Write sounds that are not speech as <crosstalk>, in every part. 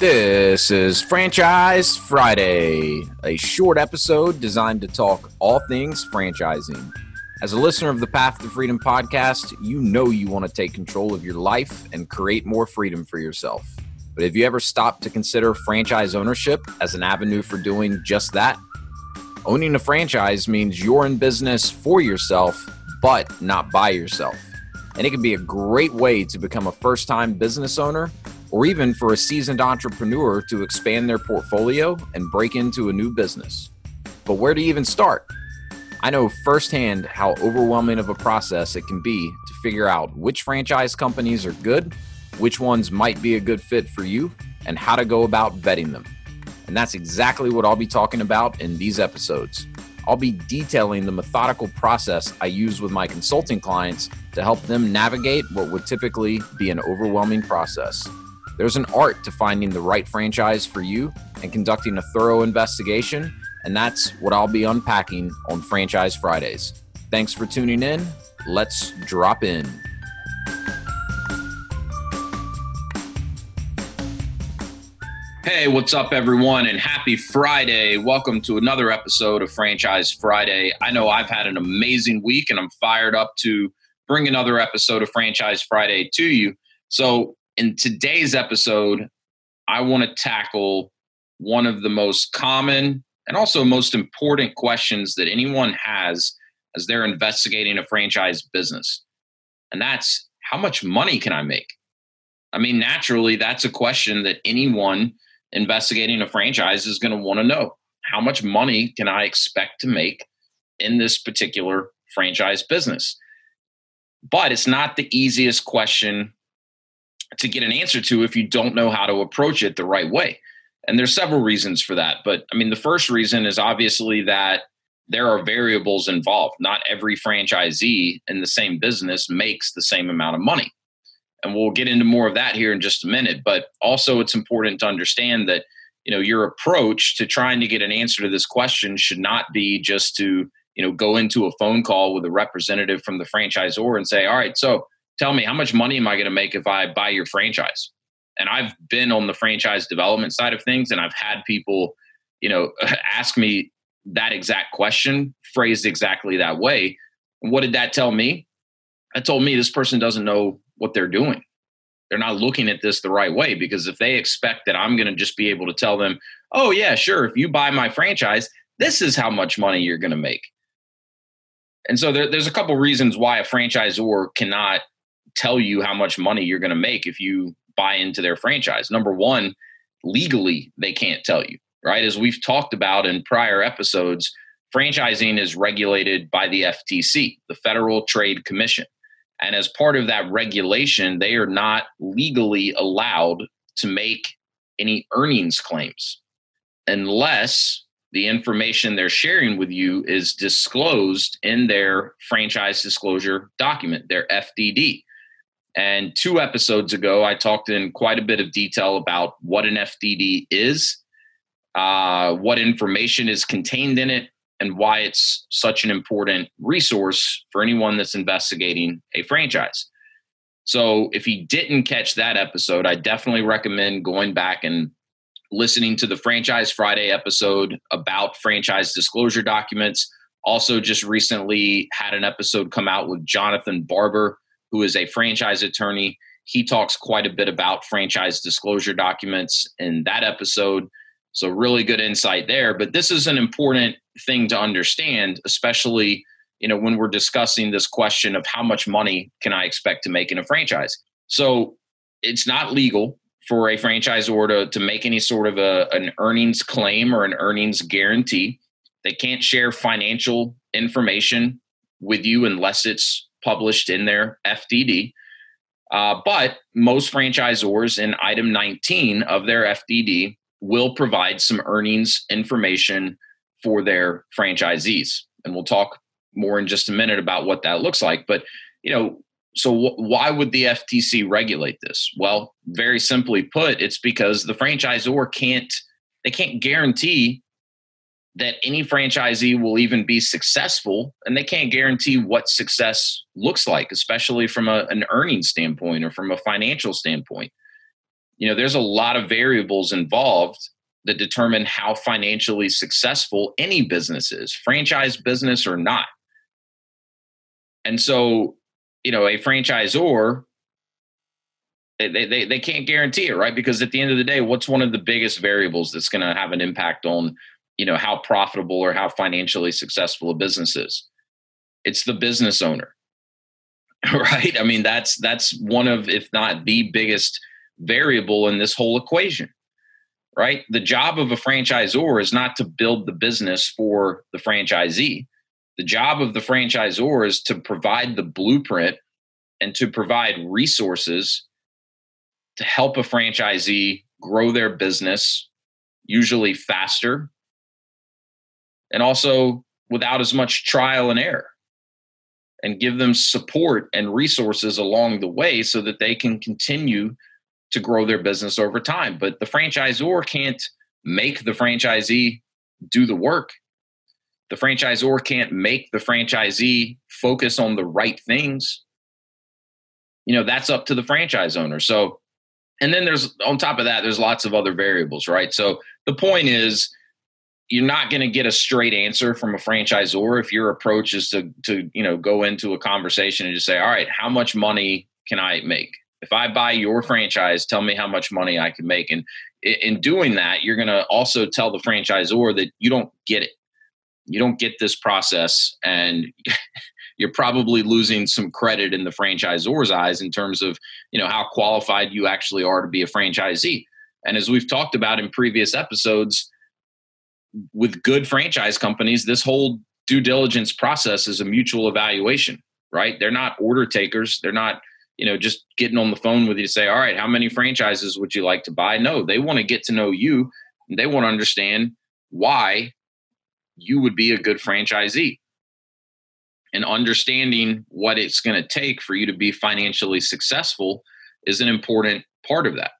This is Franchise Friday, a short episode designed to talk all things franchising. As a listener of the Path to Freedom podcast, you know you want to take control of your life and create more freedom for yourself. But have you ever stopped to consider franchise ownership as an avenue for doing just that? Owning a franchise means you're in business for yourself, but not by yourself. And it can be a great way to become a first time business owner or even for a seasoned entrepreneur to expand their portfolio and break into a new business. But where to even start? I know firsthand how overwhelming of a process it can be to figure out which franchise companies are good, which ones might be a good fit for you, and how to go about vetting them. And that's exactly what I'll be talking about in these episodes. I'll be detailing the methodical process I use with my consulting clients to help them navigate what would typically be an overwhelming process. There's an art to finding the right franchise for you and conducting a thorough investigation, and that's what I'll be unpacking on Franchise Fridays. Thanks for tuning in. Let's drop in. Hey, what's up, everyone, and happy Friday. Welcome to another episode of Franchise Friday. I know I've had an amazing week and I'm fired up to bring another episode of Franchise Friday to you. So, in today's episode, I want to tackle one of the most common and also most important questions that anyone has as they're investigating a franchise business. And that's how much money can I make? I mean, naturally, that's a question that anyone investigating a franchise is going to want to know. How much money can I expect to make in this particular franchise business? But it's not the easiest question to get an answer to if you don't know how to approach it the right way. And there's several reasons for that. But I mean, the first reason is obviously that there are variables involved. Not every franchisee in the same business makes the same amount of money. And we'll get into more of that here in just a minute. But also, it's important to understand that you know your approach to trying to get an answer to this question should not be just to you know go into a phone call with a representative from the franchisor and say all right so tell me how much money am I going to make if I buy your franchise? And I've been on the franchise development side of things, and I've had people, you know, <laughs> ask me that exact question, phrased exactly that way. What did that tell me? It told me this person doesn't know what they're doing. They're not looking at this the right way because if they expect that I'm going to just be able to tell them, oh, yeah, sure, if you buy my franchise, this is how much money you're going to make. And so there, there's a couple reasons why a franchisor cannot tell you how much money you're going to make if you buy into their franchise. Number one, legally, they can't tell you, right? As we've talked about in prior episodes, franchising is regulated by the FTC, the Federal Trade Commission. And as part of that regulation, they are not legally allowed to make any earnings claims unless the information they're sharing with you is disclosed in their franchise disclosure document, their FDD. And two episodes ago, I talked in quite a bit of detail about what an FDD is, uh, what information is contained in it, and why it's such an important resource for anyone that's investigating a franchise. So, if you didn't catch that episode, I definitely recommend going back and listening to the Franchise Friday episode about franchise disclosure documents. Also, just recently had an episode come out with Jonathan Barber who is a franchise attorney. He talks quite a bit about franchise disclosure documents in that episode. So, really good insight there. But this is an important thing to understand, especially you know when we're discussing this question of how much money can I expect to make in a franchise. So, it's not legal for a franchisor to, to make any sort of a, an earnings claim or an earnings guarantee. They can't share financial information with you unless it's published in their FDD. Uh, but most franchisors in item 19 of their FDD will provide some earnings information for their franchisees. And we'll talk more in just a minute about what that looks like. But, you know, so w- why would the FTC regulate this? Well, very simply put, it's because the franchisor can't they can't guarantee that any franchisee will even be successful and they can't guarantee what success looks like especially from a, an earning standpoint or from a financial standpoint you know, there's a lot of variables involved that determine how financially successful any business is, franchise business or not. And so, you know, a franchisor, they, they, they can't guarantee it, right? Because at the end of the day, what's one of the biggest variables that's going to have an impact on, you know, how profitable or how financially successful a business is? It's the business owner, <laughs> right? I mean, that's that's one of, if not the biggest variable in this whole equation right? The job of a franchisor is not to build the business for the franchisee. The job of the franchisor is to provide the blueprint and to provide resources to help a franchisee grow their business, usually faster, and also without as much trial and error, and give them support and resources along the way so that they can continue to grow their business over time. But the franchisor can't make the franchisee do the work. The franchisor can't make the franchisee focus on the right things. You know, that's up to the franchise owner. So, and then there's on top of that, there's lots of other variables, right? So the point is, you're not going to get a straight answer from a franchisor if your approach is to to you know go into a conversation and just say all right how much money can i make if I buy your franchise, tell me how much money I can make. And in doing that, you're going to also tell the franchisor that you don't get it. You don't get this process, and <laughs> you're probably losing some credit in the franchisor's eyes in terms of you know how qualified you actually are to be a franchisee. And as we've talked about in previous episodes, with good franchise companies, this whole due diligence process is a mutual evaluation, right? They're not order takers. They're not you know, just getting on the phone with you to say, all right, how many franchises would you like to buy? No, they want to get to know you. they want to understand why you would be a good franchisee. And understanding what it's going to take for you to be financially successful is an important part of that.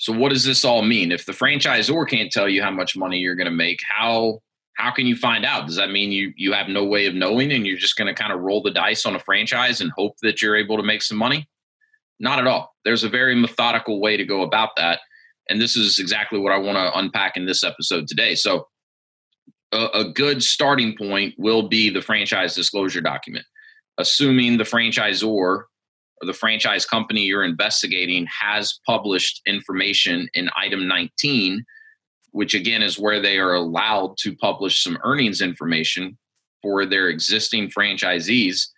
So, what does this all mean? If the franchisor can't tell you how much money you're going to make, how how can you find out? Does that mean you you have no way of knowing and you're just going to kind of roll the dice on a franchise and hope that you're able to make some money? Not at all. There's a very methodical way to go about that. And this is exactly what I want to unpack in this episode today. So, a, a good starting point will be the franchise disclosure document. Assuming the franchisor or the franchise company you're investigating has published information in item 19 which again is where they are allowed to publish some earnings information for their existing franchisees.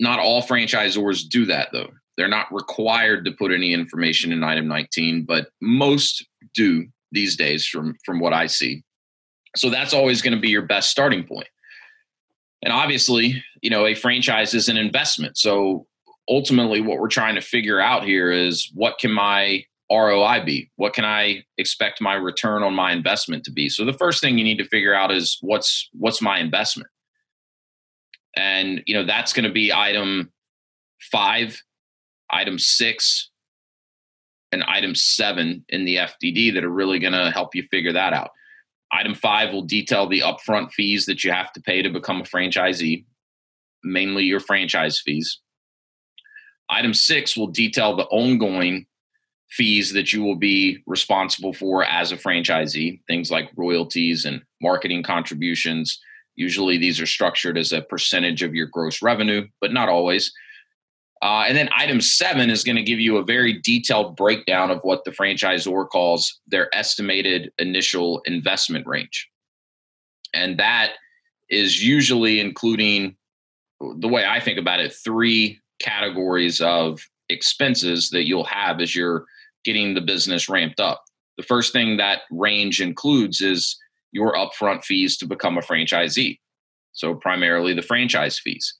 Not all franchisors do that though. They're not required to put any information in item 19, but most do these days from from what I see. So that's always going to be your best starting point. And obviously, you know, a franchise is an investment. So ultimately what we're trying to figure out here is what can my ROI be? What can I expect my return on my investment to be? So the first thing you need to figure out is what's what's my investment. And you know that's going to be item 5, item 6 and item 7 in the FDD that are really going to help you figure that out. Item 5 will detail the upfront fees that you have to pay to become a franchisee, mainly your franchise fees. Item 6 will detail the ongoing fees that you will be responsible for as a franchisee, things like royalties and marketing contributions. Usually these are structured as a percentage of your gross revenue, but not always. Uh, and then item seven is going to give you a very detailed breakdown of what the franchisor calls their estimated initial investment range. And that is usually including the way I think about it, three categories of expenses that you'll have as you're getting the business ramped up. The first thing that range includes is your upfront fees to become a franchisee. So, primarily the franchise fees.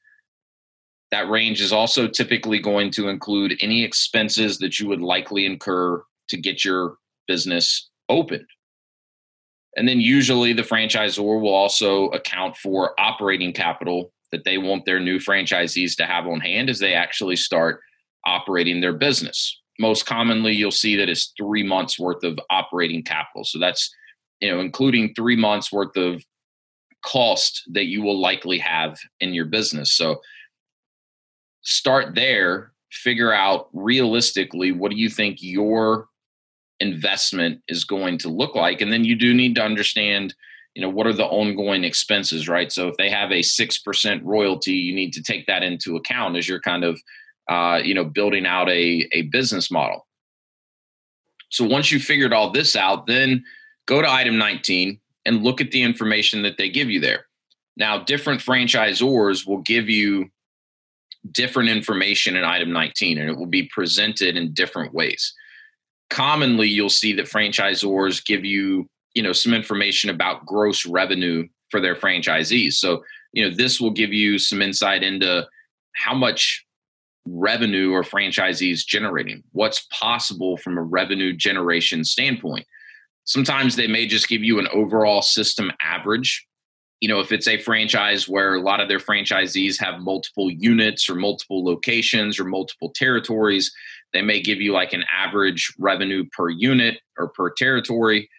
That range is also typically going to include any expenses that you would likely incur to get your business opened. And then, usually, the franchisor will also account for operating capital that they want their new franchisees to have on hand as they actually start operating their business most commonly you'll see that it's three months worth of operating capital. So that's you know including three months worth of cost that you will likely have in your business. So start there figure out realistically what do you think your investment is going to look like and then you do need to understand you know what are the ongoing expenses right? So if they have a 6% royalty you need to take that into account as you're kind of uh, you know building out a, a business model. So once you figured all this out then go to item 19 and look at the information that they give you there. Now different franchisors will give you different information in item 19 and it will be presented in different ways. Commonly you'll see that franchisors give you you know some information about gross revenue for their franchisees. So you know this will give you some insight into how much revenue or franchisees generating. What's possible from a revenue generation standpoint? Sometimes they may just give you an overall system average. You know if it's a franchise where a lot of their franchisees have multiple units or multiple locations or multiple territories they may give you like an average revenue per unit or per territory.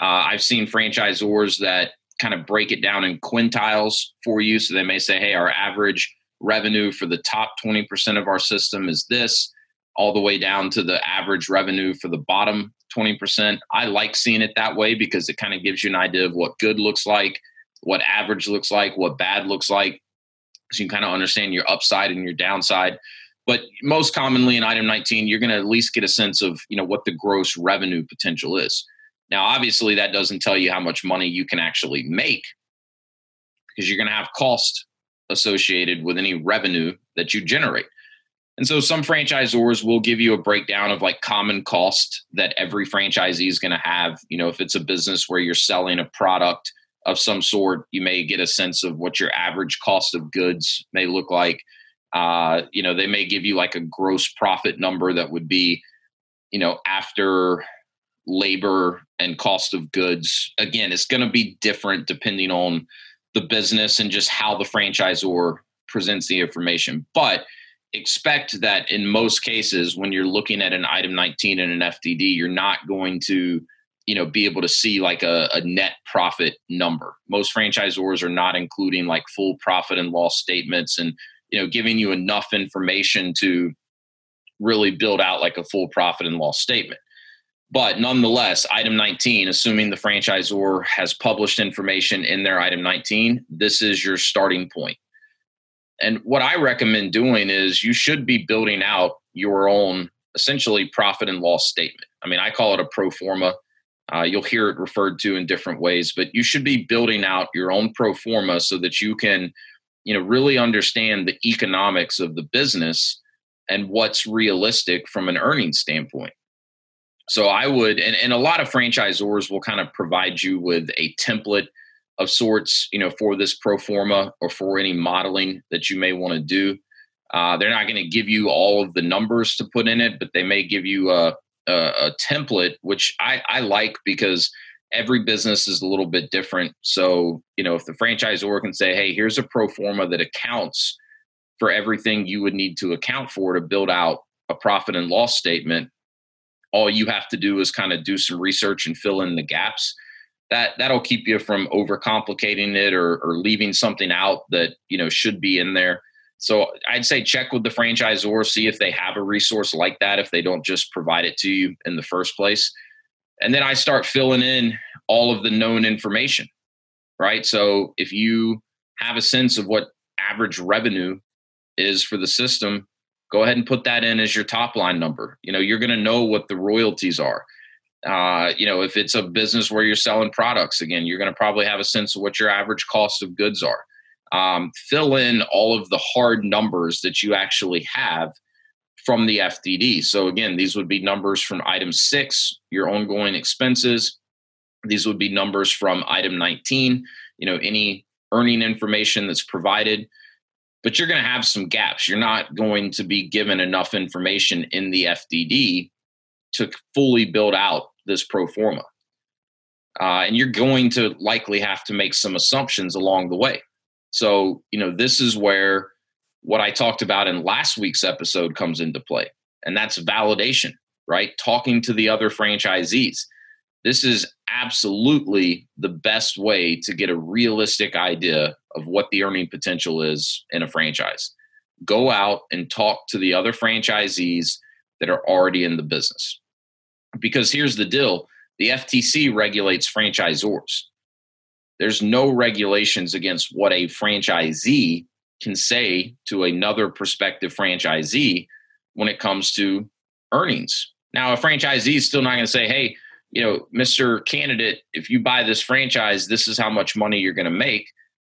Uh, I've seen franchisors that kind of break it down in quintiles for you. So they may say, hey, our average revenue for the top 20% of our system is this, all the way down to the average revenue for the bottom 20%. I like seeing it that way because it kind of gives you an idea of what good looks like, what average looks like, what bad looks like. So you can kind of understand your upside and your downside. But most commonly in item 19, you're going to at least get a sense of, you know, what the gross revenue potential is. Now, obviously, that doesn't tell you how much money you can actually make because you're going to have cost associated with any revenue that you generate. And so some franchisors will give you a breakdown of like common cost that every franchisee is going to have. You know, if it's a business where you're selling a product of some sort, you may get a sense of what your average cost of goods may look like. Uh, you know, they may give you like a gross profit number that would be, you know, after labor and cost of goods. Again, it's going to be different depending on the business and just how the franchisor presents the information. But expect that in most cases, when you're looking at an item 19 and an FDD, you're not going to you know be able to see like a, a, net profit number most franchisors are not including like full profit and loss statements and you know giving you enough information to really build out like a full profit and loss statement but nonetheless item 19 assuming the franchisor has published information in their item 19 this is your starting point. and what i recommend doing is you should be building out your own essentially profit and loss statement. I mean i call it a pro forma. Uh, you'll hear it referred to in different ways but you should be building out your own pro forma so that you can you know really understand the economics of the business and what's realistic from an earnings standpoint so i would and, and a lot of franchisors will kind of provide you with a template of sorts you know for this pro forma or for any modeling that you may want to do uh, they're not going to give you all of the numbers to put in it but they may give you a, a, a template which I, I like because every business is a little bit different. So, you know, if the franchisor can say, hey, here's a pro forma that accounts for everything you would need to account for to build out a profit and loss statement, all you have to do is kind of do some research and fill in the gaps. That that'll keep you from overcomplicating it or, or leaving something out that you know should be in there. So I'd say check with the franchisor, see if they have a resource like that, if they don't just provide it to you in the first place and then I start filling in all of the known information, right? So if you have a sense of what average revenue is for the system, go ahead and put that in as your top line number. You know, you're going to know what the royalties are. Uh, you know, if it's a business where you're selling products, again, you're going to probably have a sense of what your average cost of goods are. Um, fill in all of the hard numbers that you actually have from the FDD. So again, these would be numbers from item six, your ongoing expenses. These would be numbers from item 19, you know, any earning information that's provided. But you're going to have some gaps. You're not going to be given enough information in the FDD to fully build out this pro forma. Uh, and you're going to likely have to make some assumptions along the way. So, you know, this is where what I talked about in last week's episode comes into play, and that's validation, right? Talking to the other franchisees. This is absolutely the best way to get a realistic idea of what the earning potential is in a franchise. go out and talk to the other franchisees that are already in the business. Because here's the deal the FTC regulates franchisors. There's no regulations against what a franchisee can say to another prospective franchisee when it comes to earnings. Now, a franchisee is still not going to say, hey, you know, Mr. Candidate, if you buy this franchise, this is how much money you're going to make.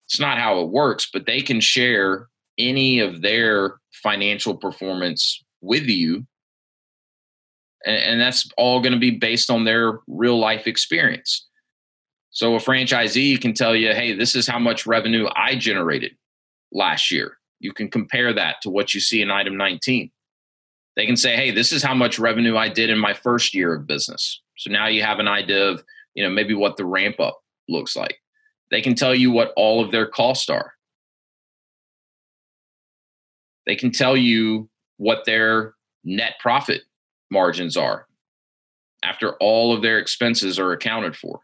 It's not how it works, but they can share any of their financial performance with you. And, and that's all going to be based on their real life experience. So a franchisee can tell you, hey, this is how much revenue I generated last year. You can compare that to what you see in item 19. They can say, hey, this is how much revenue I did in my first year of business. So now you have an idea of, you know, maybe what the ramp up looks like. They can tell you what all of their costs are. They can tell you what their net profit margins are after all of their expenses are accounted for.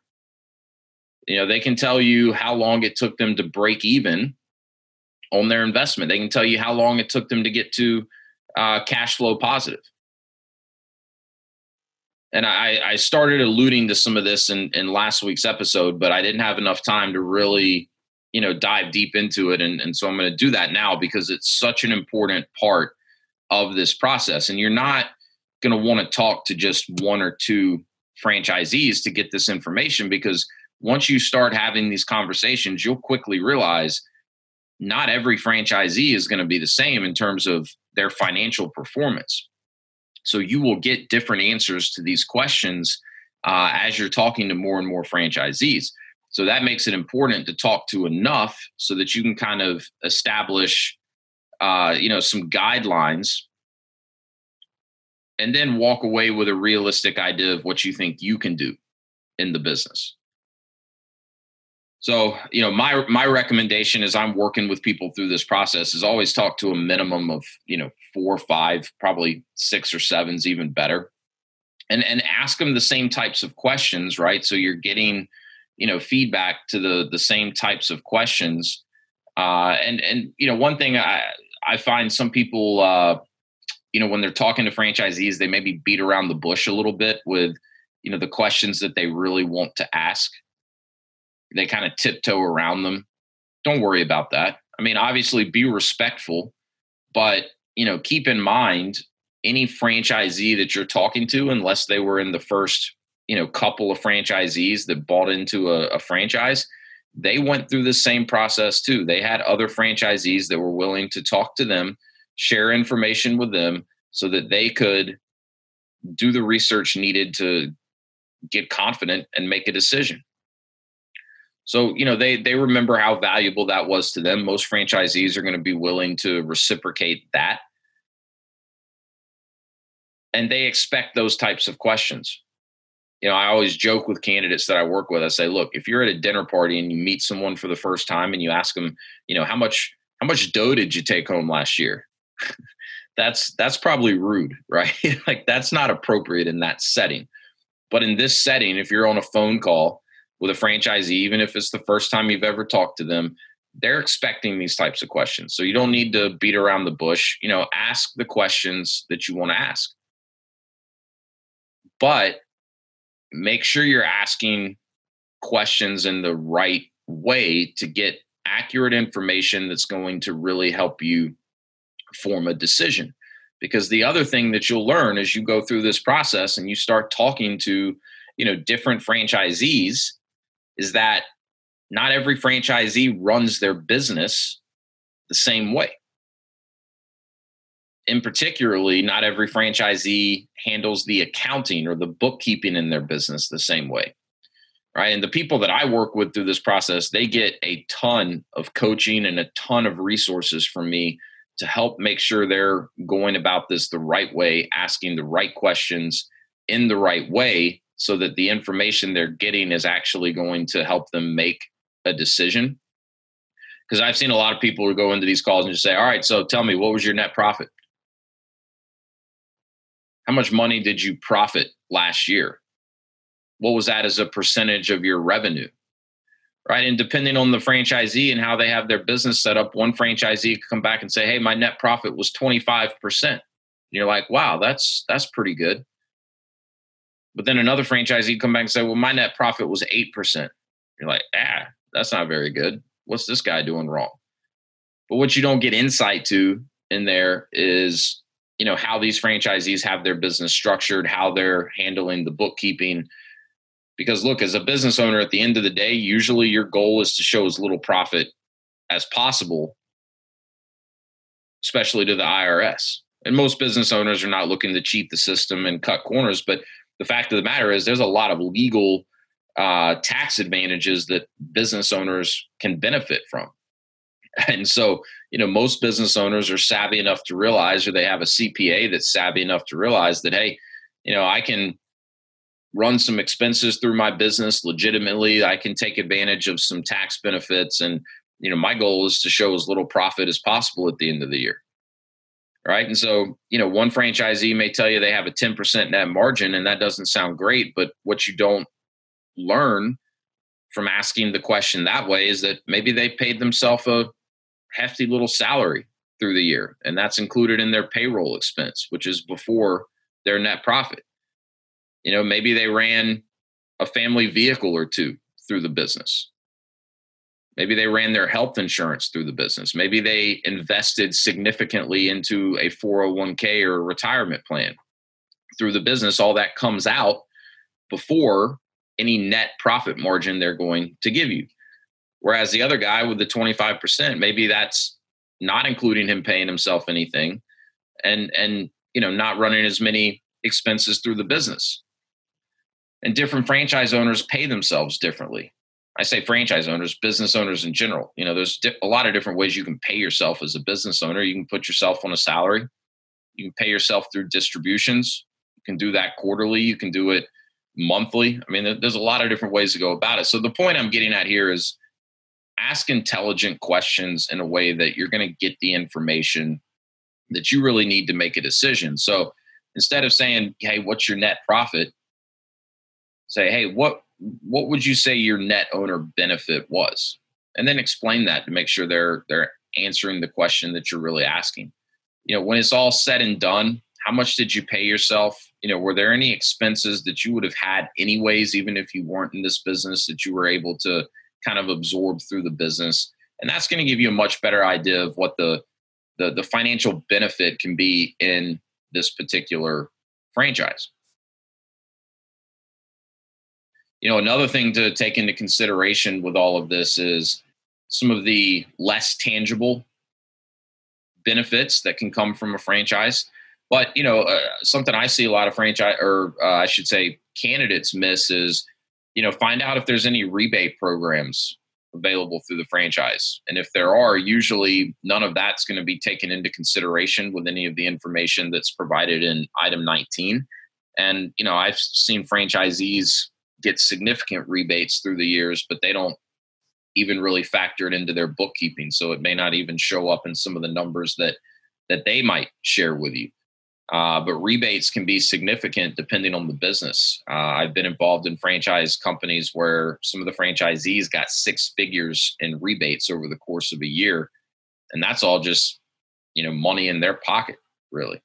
You know, they can tell you how long it took them to break even on their investment. They can tell you how long it took them to get to uh, cash flow positive and I, I started alluding to some of this in, in last week's episode, but I didn't have enough time to really, you know, dive deep into it. And, and so I'm going to do that now because it's such an important part of this process. And you're not going to want to talk to just one or two franchisees to get this information because once you start having these conversations, you'll quickly realize not every franchisee is going to be the same in terms of their financial performance. So you will get different answers to these questions uh, as you're talking to more and more franchisees. So that makes it important to talk to enough so that you can kind of establish, uh, you know, some guidelines, and then walk away with a realistic idea of what you think you can do in the business. So, you know, my my recommendation as I'm working with people through this process is always talk to a minimum of, you know, four or five, probably six or seven's even better. And and ask them the same types of questions, right? So you're getting, you know, feedback to the the same types of questions. Uh and and you know, one thing I I find some people uh you know, when they're talking to franchisees, they maybe beat around the bush a little bit with, you know, the questions that they really want to ask they kind of tiptoe around them. Don't worry about that. I mean, obviously be respectful, but you know, keep in mind any franchisee that you're talking to, unless they were in the first, you know, couple of franchisees that bought into a, a franchise, they went through the same process too. They had other franchisees that were willing to talk to them, share information with them so that they could do the research needed to get confident and make a decision. So, you know, they they remember how valuable that was to them. Most franchisees are going to be willing to reciprocate that. And they expect those types of questions. You know, I always joke with candidates that I work with. I say, look, if you're at a dinner party and you meet someone for the first time and you ask them, you know, how much how much dough did you take home last year? <laughs> that's that's probably rude, <laughs> right? like that's not appropriate in that setting. But in this setting, if you're on a phone call with a franchisee, even if it's the first time you've ever talked to them, they're expecting these types of questions. So you don't need to beat around the bush. You know, ask the questions that you want to ask. But make sure you're asking questions in the right way to get accurate information that's going to really help you form a decision. Because the other thing that you'll learn as you go through this process and you start talking to, you know, different franchisees is that not every franchisee runs their business the same way. In particularly, not every franchisee handles the accounting or the bookkeeping in their business the same way. Right. And the people that I work with through this process, they get a ton of coaching and a ton of resources from me to help make sure they're going about this the right way, asking the right questions in the right way so that the information they're getting is actually going to help them make a decision. Because I've seen a lot of people who go into these calls and just say, All right, so tell me, what was your net profit? How much money did you profit last year? What was that as a percentage of your revenue? right? And depending on the franchisee and how they have their business set up, one franchisee could come back and say, "Hey, my net profit was 25%." you're like, "Wow, that's that's pretty good." But then another franchisee come back and say, "Well, my net profit was 8%." You're like, "Ah, that's not very good. What's this guy doing wrong?" But what you don't get insight to in there is, you know, how these franchisees have their business structured, how they're handling the bookkeeping, because look, as a business owner, at the end of the day, usually your goal is to show as little profit as possible, especially to the IRS. And most business owners are not looking to cheat the system and cut corners. But the fact of the matter is, there's a lot of legal uh, tax advantages that business owners can benefit from. <laughs> And so, you know, most business owners are savvy enough to realize, or they have a CPA that's savvy enough to realize that, hey, you know, I can run some expenses through my business legitimately. I can take advantage of some tax benefits. And, you know, my goal is to show as little profit as possible at the end of the year. Right. And so, you know, one franchisee may tell you they have a 10% net margin, and that doesn't sound great. But what you don't learn from asking the question that way is that maybe they paid themselves a hefty little salary through the year, and that's included in their payroll expense, which is before their net profit. You know, maybe they ran a family vehicle or two through the business. Maybe they ran their health insurance through the business. Maybe they invested significantly into a 401k or a retirement plan through the business. All that comes out before any net profit margin they're going to give you. Whereas the other guy with the 25%, maybe that's not including him paying himself anything and and you know not running as many expenses through the business and different franchise owners pay themselves differently. I say franchise owners, business owners in general. You know, there's a lot of different ways you can pay yourself as a business owner. You can put yourself on a salary. You can pay yourself through distributions. You can do that quarterly. You can do it monthly. I mean, there's a lot of different ways to go about it. So the point I'm getting at here is ask intelligent questions in a way that you're going to get the information that you really need to make a decision. So instead of saying, "Hey, what's your net profit?" say, hey, what what would you say your net owner benefit was? And then explain that to make sure they're they're answering the question that you're really asking. You know, when it's all said and done, how much did you pay yourself? You know, were there any expenses that you would have had anyways, even if you weren't in this business, that you were able to kind of absorb through the business? And that's going to give you a much better idea of what the the, the financial benefit can be in this particular franchise you know another thing to take into consideration with all of this is some of the less tangible benefits that can come from a franchise. But you know uh, something i see a lot of franchise or uh, i should say candidates miss is you know find out if there's any rebate programs available through the franchise. And if there are usually none of that's going to be taken into consideration with any of the information that's provided in item 19 and you know i've seen franchisees get significant rebates through the years, but they don't even really factor it into their bookkeeping. So it may not even show up in some of the numbers that that they might share with you. Uh, but rebates can be significant depending on the business. Uh, I've been involved in franchise companies where some of the franchisees got six figures in rebates over the course of a year, and that's all just you know money in their pocket. Really,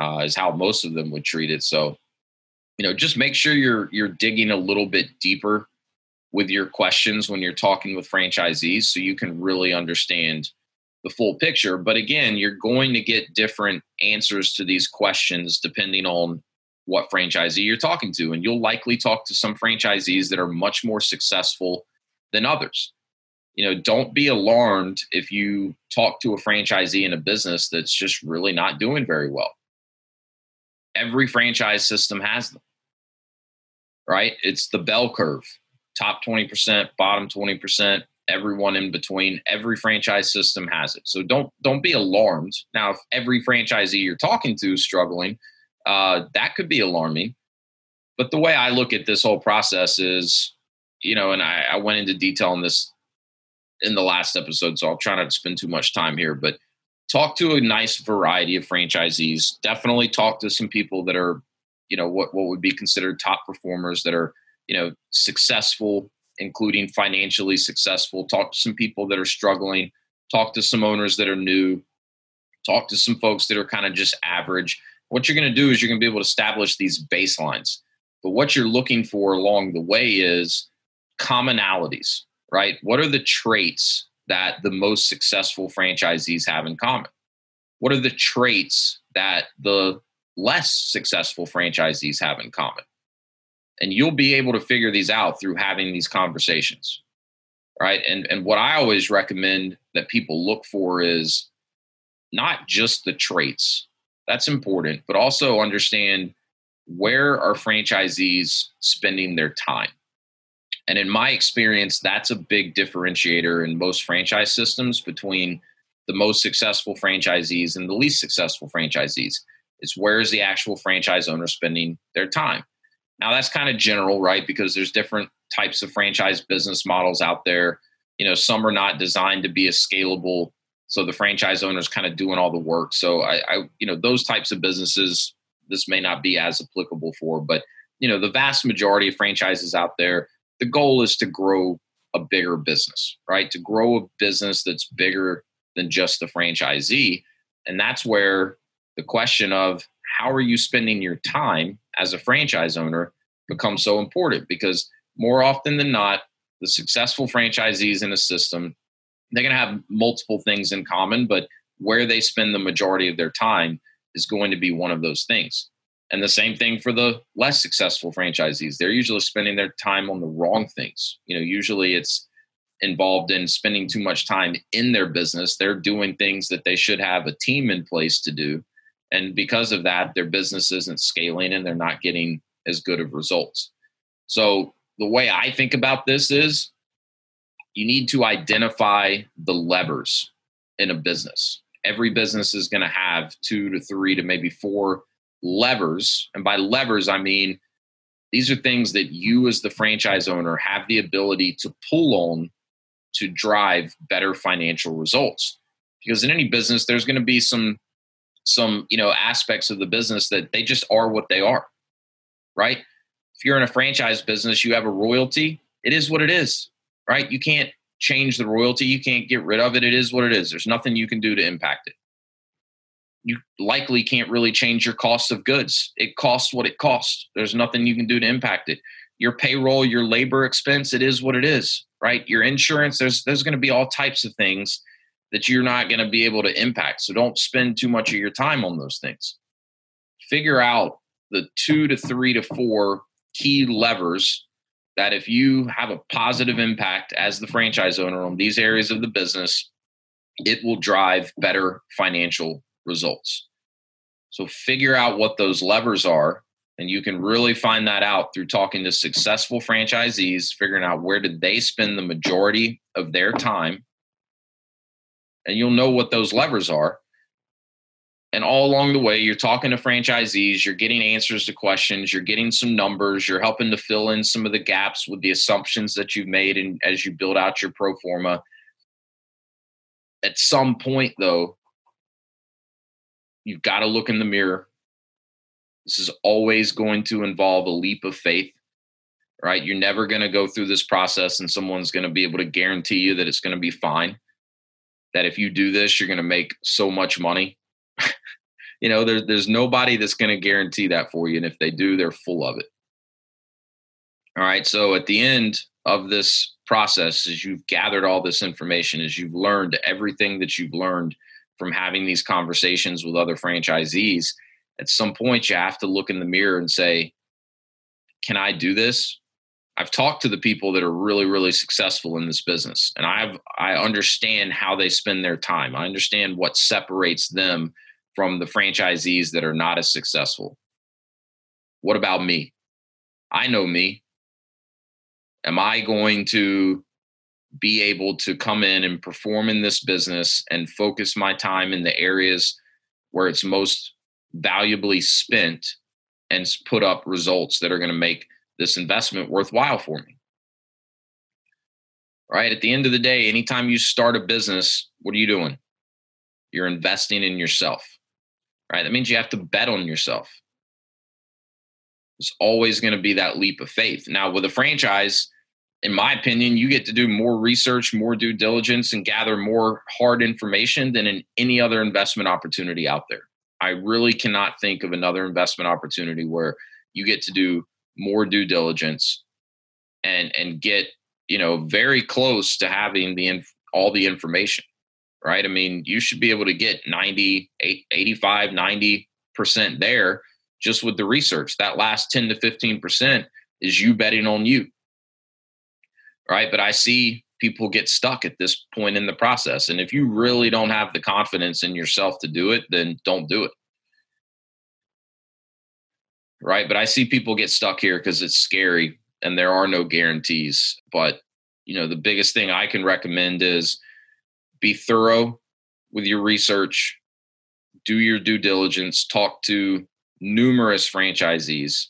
uh, is how most of them would treat it. So you know just make sure you're you're digging a little bit deeper with your questions when you're talking with franchisees so you can really understand the full picture. But again you're going to get different answers to these questions depending on what franchisee you're talking to and you'll likely talk to some franchisees that are much more successful than others. You know don't be alarmed if you talk to a franchisee in a business that's just really not doing very well. Every franchise system has them right? It's the bell curve top 20%, bottom 20%, everyone in between. Every franchise system has it. So don't don't be alarmed. Now, if every franchisee you're talking to is struggling, uh, that could be alarming. But the way I look at this whole process is, you know, and I, I went into detail on this in the last episode, so I'll try not to spend too much time here. But talk to a nice variety of franchisees. Definitely talk to some people that are you know what what would be considered top performers that are you know successful including financially successful. Talk to some people that are struggling. Talk to some owners that are new. Talk to some folks that are kind of just average. What you're going to do is you're going to be able to establish these baselines. But what you're looking for along the way is commonalities, right? What are the traits that the most successful franchisees have in common? What are the traits that the less successful franchisees have in common? And you'll be able to figure these out through having these conversations. Right. And and what I always recommend that people look for is not just the traits. That's important, but also understand where are franchisees spending their time. And in my experience, that's a big differentiator in most franchise systems between the most successful franchisees and the least successful franchisees. Is where is the actual franchise owner spending their time? Now that's kind of general, right? Because there's different types of franchise business models out there. You know, some are not designed to be as scalable, so the franchise owner is kind of doing all the work. So I, I, you know, those types of businesses, this may not be as applicable for, but you know, the vast majority of franchises out there, the goal is to grow a bigger business, right? To grow a business that's bigger than just the franchisee, and that's where the question of how are you spending your time as a franchise owner becomes so important because more often than not, the successful franchisees in a system, they're going to have multiple things in common, but where they spend the majority of their time is going to be one of those things. And the same thing for the less successful franchisees. They're usually spending their time on the wrong things. You know, usually it's involved in spending too much time in their business. They're doing things that they should have a team in place to do and because of that, their business isn't scaling and they're not getting as good of results. So the way I think about this is you need to identify the levers in a business. Every business is going to have two to three to maybe four levers. And by levers, I mean these are things that you, as the franchise owner, have the ability to pull on to drive better financial results. Because in any business, there's going to be some some you know aspects of the business that they just are what they are right? If you're in a franchise business you have a royalty it is what it is right? You can't change the royalty you can't get rid of it it is what it is. There's nothing you can do to impact it. You likely can't really change your cost of goods. It costs what it costs. There's nothing you can do to impact it. Your payroll your labor expense it is what it is right? Your insurance there's there's going to be all types of things that you're not going to be able to impact. So don't spend too much of your time on those things. Figure out the two to three to four key levers that if you have a positive impact as the franchise owner on these areas of the business, it will drive better financial results. So figure out what those levers are and you can really find that out through talking to successful franchisees, figuring out where did they spend the majority of their time and you'll know what those levers are. And all along the way, you're talking to franchisees, you're getting answers to questions, you're getting some numbers, you're helping to fill in some of the gaps with the assumptions that you've made and as you build out your pro forma. At some point, though, you've got to look in the mirror. This is always going to involve a leap of faith, right? You're never going to go through this process and someone's going to be able to guarantee you that it's going to be fine that if you do this, you're going to make so much money. <laughs> you know, there's there's nobody that's going to guarantee that for you, and if they do, they're full of it. All right. So at the end of this process, as you've gathered all this information, as you've learned everything that you've learned from having these conversations with other franchisees, at some point you have to look in the mirror and say, "Can I do this? I've talked to the people that are really, really successful in this business, and I've I understand how they spend their time. I understand what separates them from the franchisees that are not as successful. What about me? I know me. Am I going to be able to come in and perform in this business and focus my time in the areas where it's most valuably spent and put up results that are going to make this investment worthwhile for me. Right? At the end of the day, anytime you start a business, what are you doing? You're investing in yourself. Right? That means you have to bet on yourself. It's always going to be that leap of faith. Now, with a franchise, in my opinion, you get to do more research, more due diligence, and gather more hard information than in any other investment opportunity out there. I really cannot think of another investment opportunity where you get to do more due diligence and and get you know very close to having the inf- all the information right? I mean you should be able to get 90 85 90 percent there just with the research. That last 10 to 15 percent is you betting on you right? But i see people get stuck at this point in the process and if you really don't have the confidence in yourself to do it then don't do it right? But I see people get stuck here because it's scary and there are no guarantees. But, you know, the biggest thing I can recommend is be thorough with your research, do your due diligence, talk to numerous franchisees,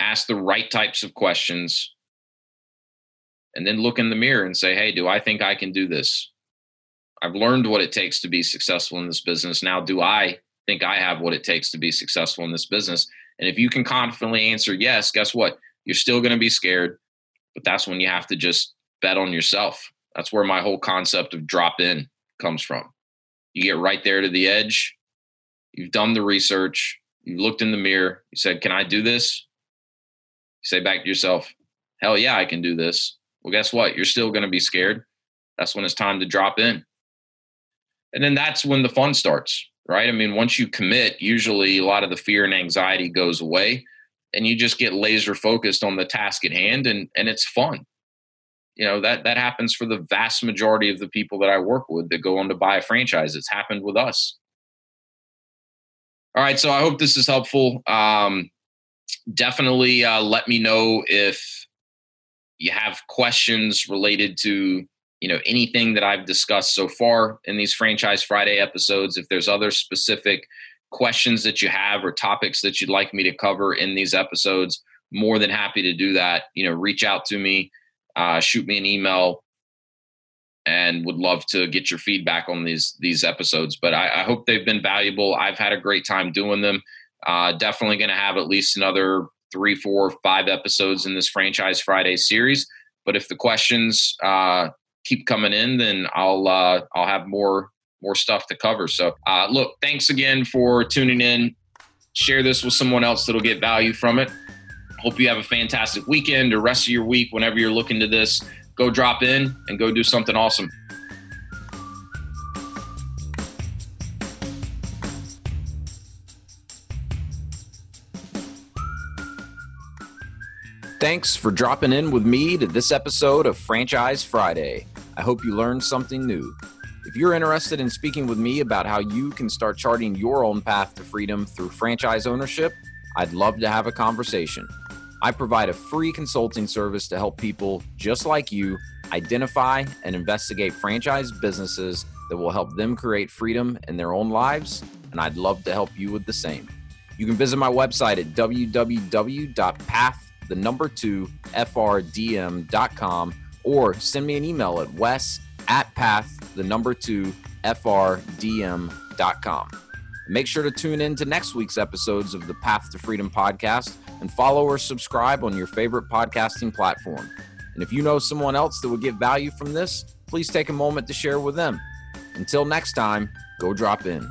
ask the right types of questions, and then look in the mirror and say, hey, do I think I can do this? I've learned what it takes to be successful in this business. Now, do I think I have what it takes to be successful in this business. And if you can confidently answer yes, guess what? You're still going to be scared, but that's when you have to just bet on yourself. That's where my whole concept of drop in comes from. You get right there to the edge. You've done the research. You've looked in the mirror. You said, Can I do this? You say back to yourself, Hell yeah, I can do this. Well, guess what? You're still going to be scared. That's when it's time to drop in. And then that's when the fun starts right? I mean, once you commit, usually a lot of the fear and anxiety goes away and you just get laser focused on the task at hand and and it's fun. You know, that that happens for the vast majority of the people that I work with that go on to buy a franchise. It's happened with us. All right, so I hope this is helpful. Um, definitely uh, let me know if you have questions related to you know anything that I've discussed so far in these Franchise Friday episodes. If there's other specific questions that you have or topics that you'd like me to cover in these episodes, more than happy to do that. You know, reach out to me, uh, shoot me an email, and would love to get your feedback on these these episodes. But I, I hope they've been valuable. I've had a great time doing them. Uh, definitely going to have at least another three, four, five episodes in this Franchise Friday series. But if the questions uh, keep coming in, then I'll uh, I'll have more more stuff to cover. So uh, look, thanks again for tuning in. Share this with someone else that'll get value from it. Hope you have a fantastic weekend or rest of your week whenever you're looking to this. Go drop in and go do something awesome. Thanks for dropping in with me to this episode of Franchise Friday. I hope you learned something new. If you're interested in speaking with me about how you can start charting your own path to freedom through franchise ownership, I'd love to have a conversation. I provide a free consulting service to help people just like you identify and investigate franchise businesses that will help them create freedom in their own lives, and I'd love to help you with the same. You can visit my website at www.paththenumber2frdm.com or send me an email at wes at path, the number two, frdm.com. Make sure to tune in to next week's episodes of the Path to Freedom podcast and follow or subscribe on your favorite podcasting platform. And if you know someone else that would get value from this, please take a moment to share with them. Until next time, go drop in.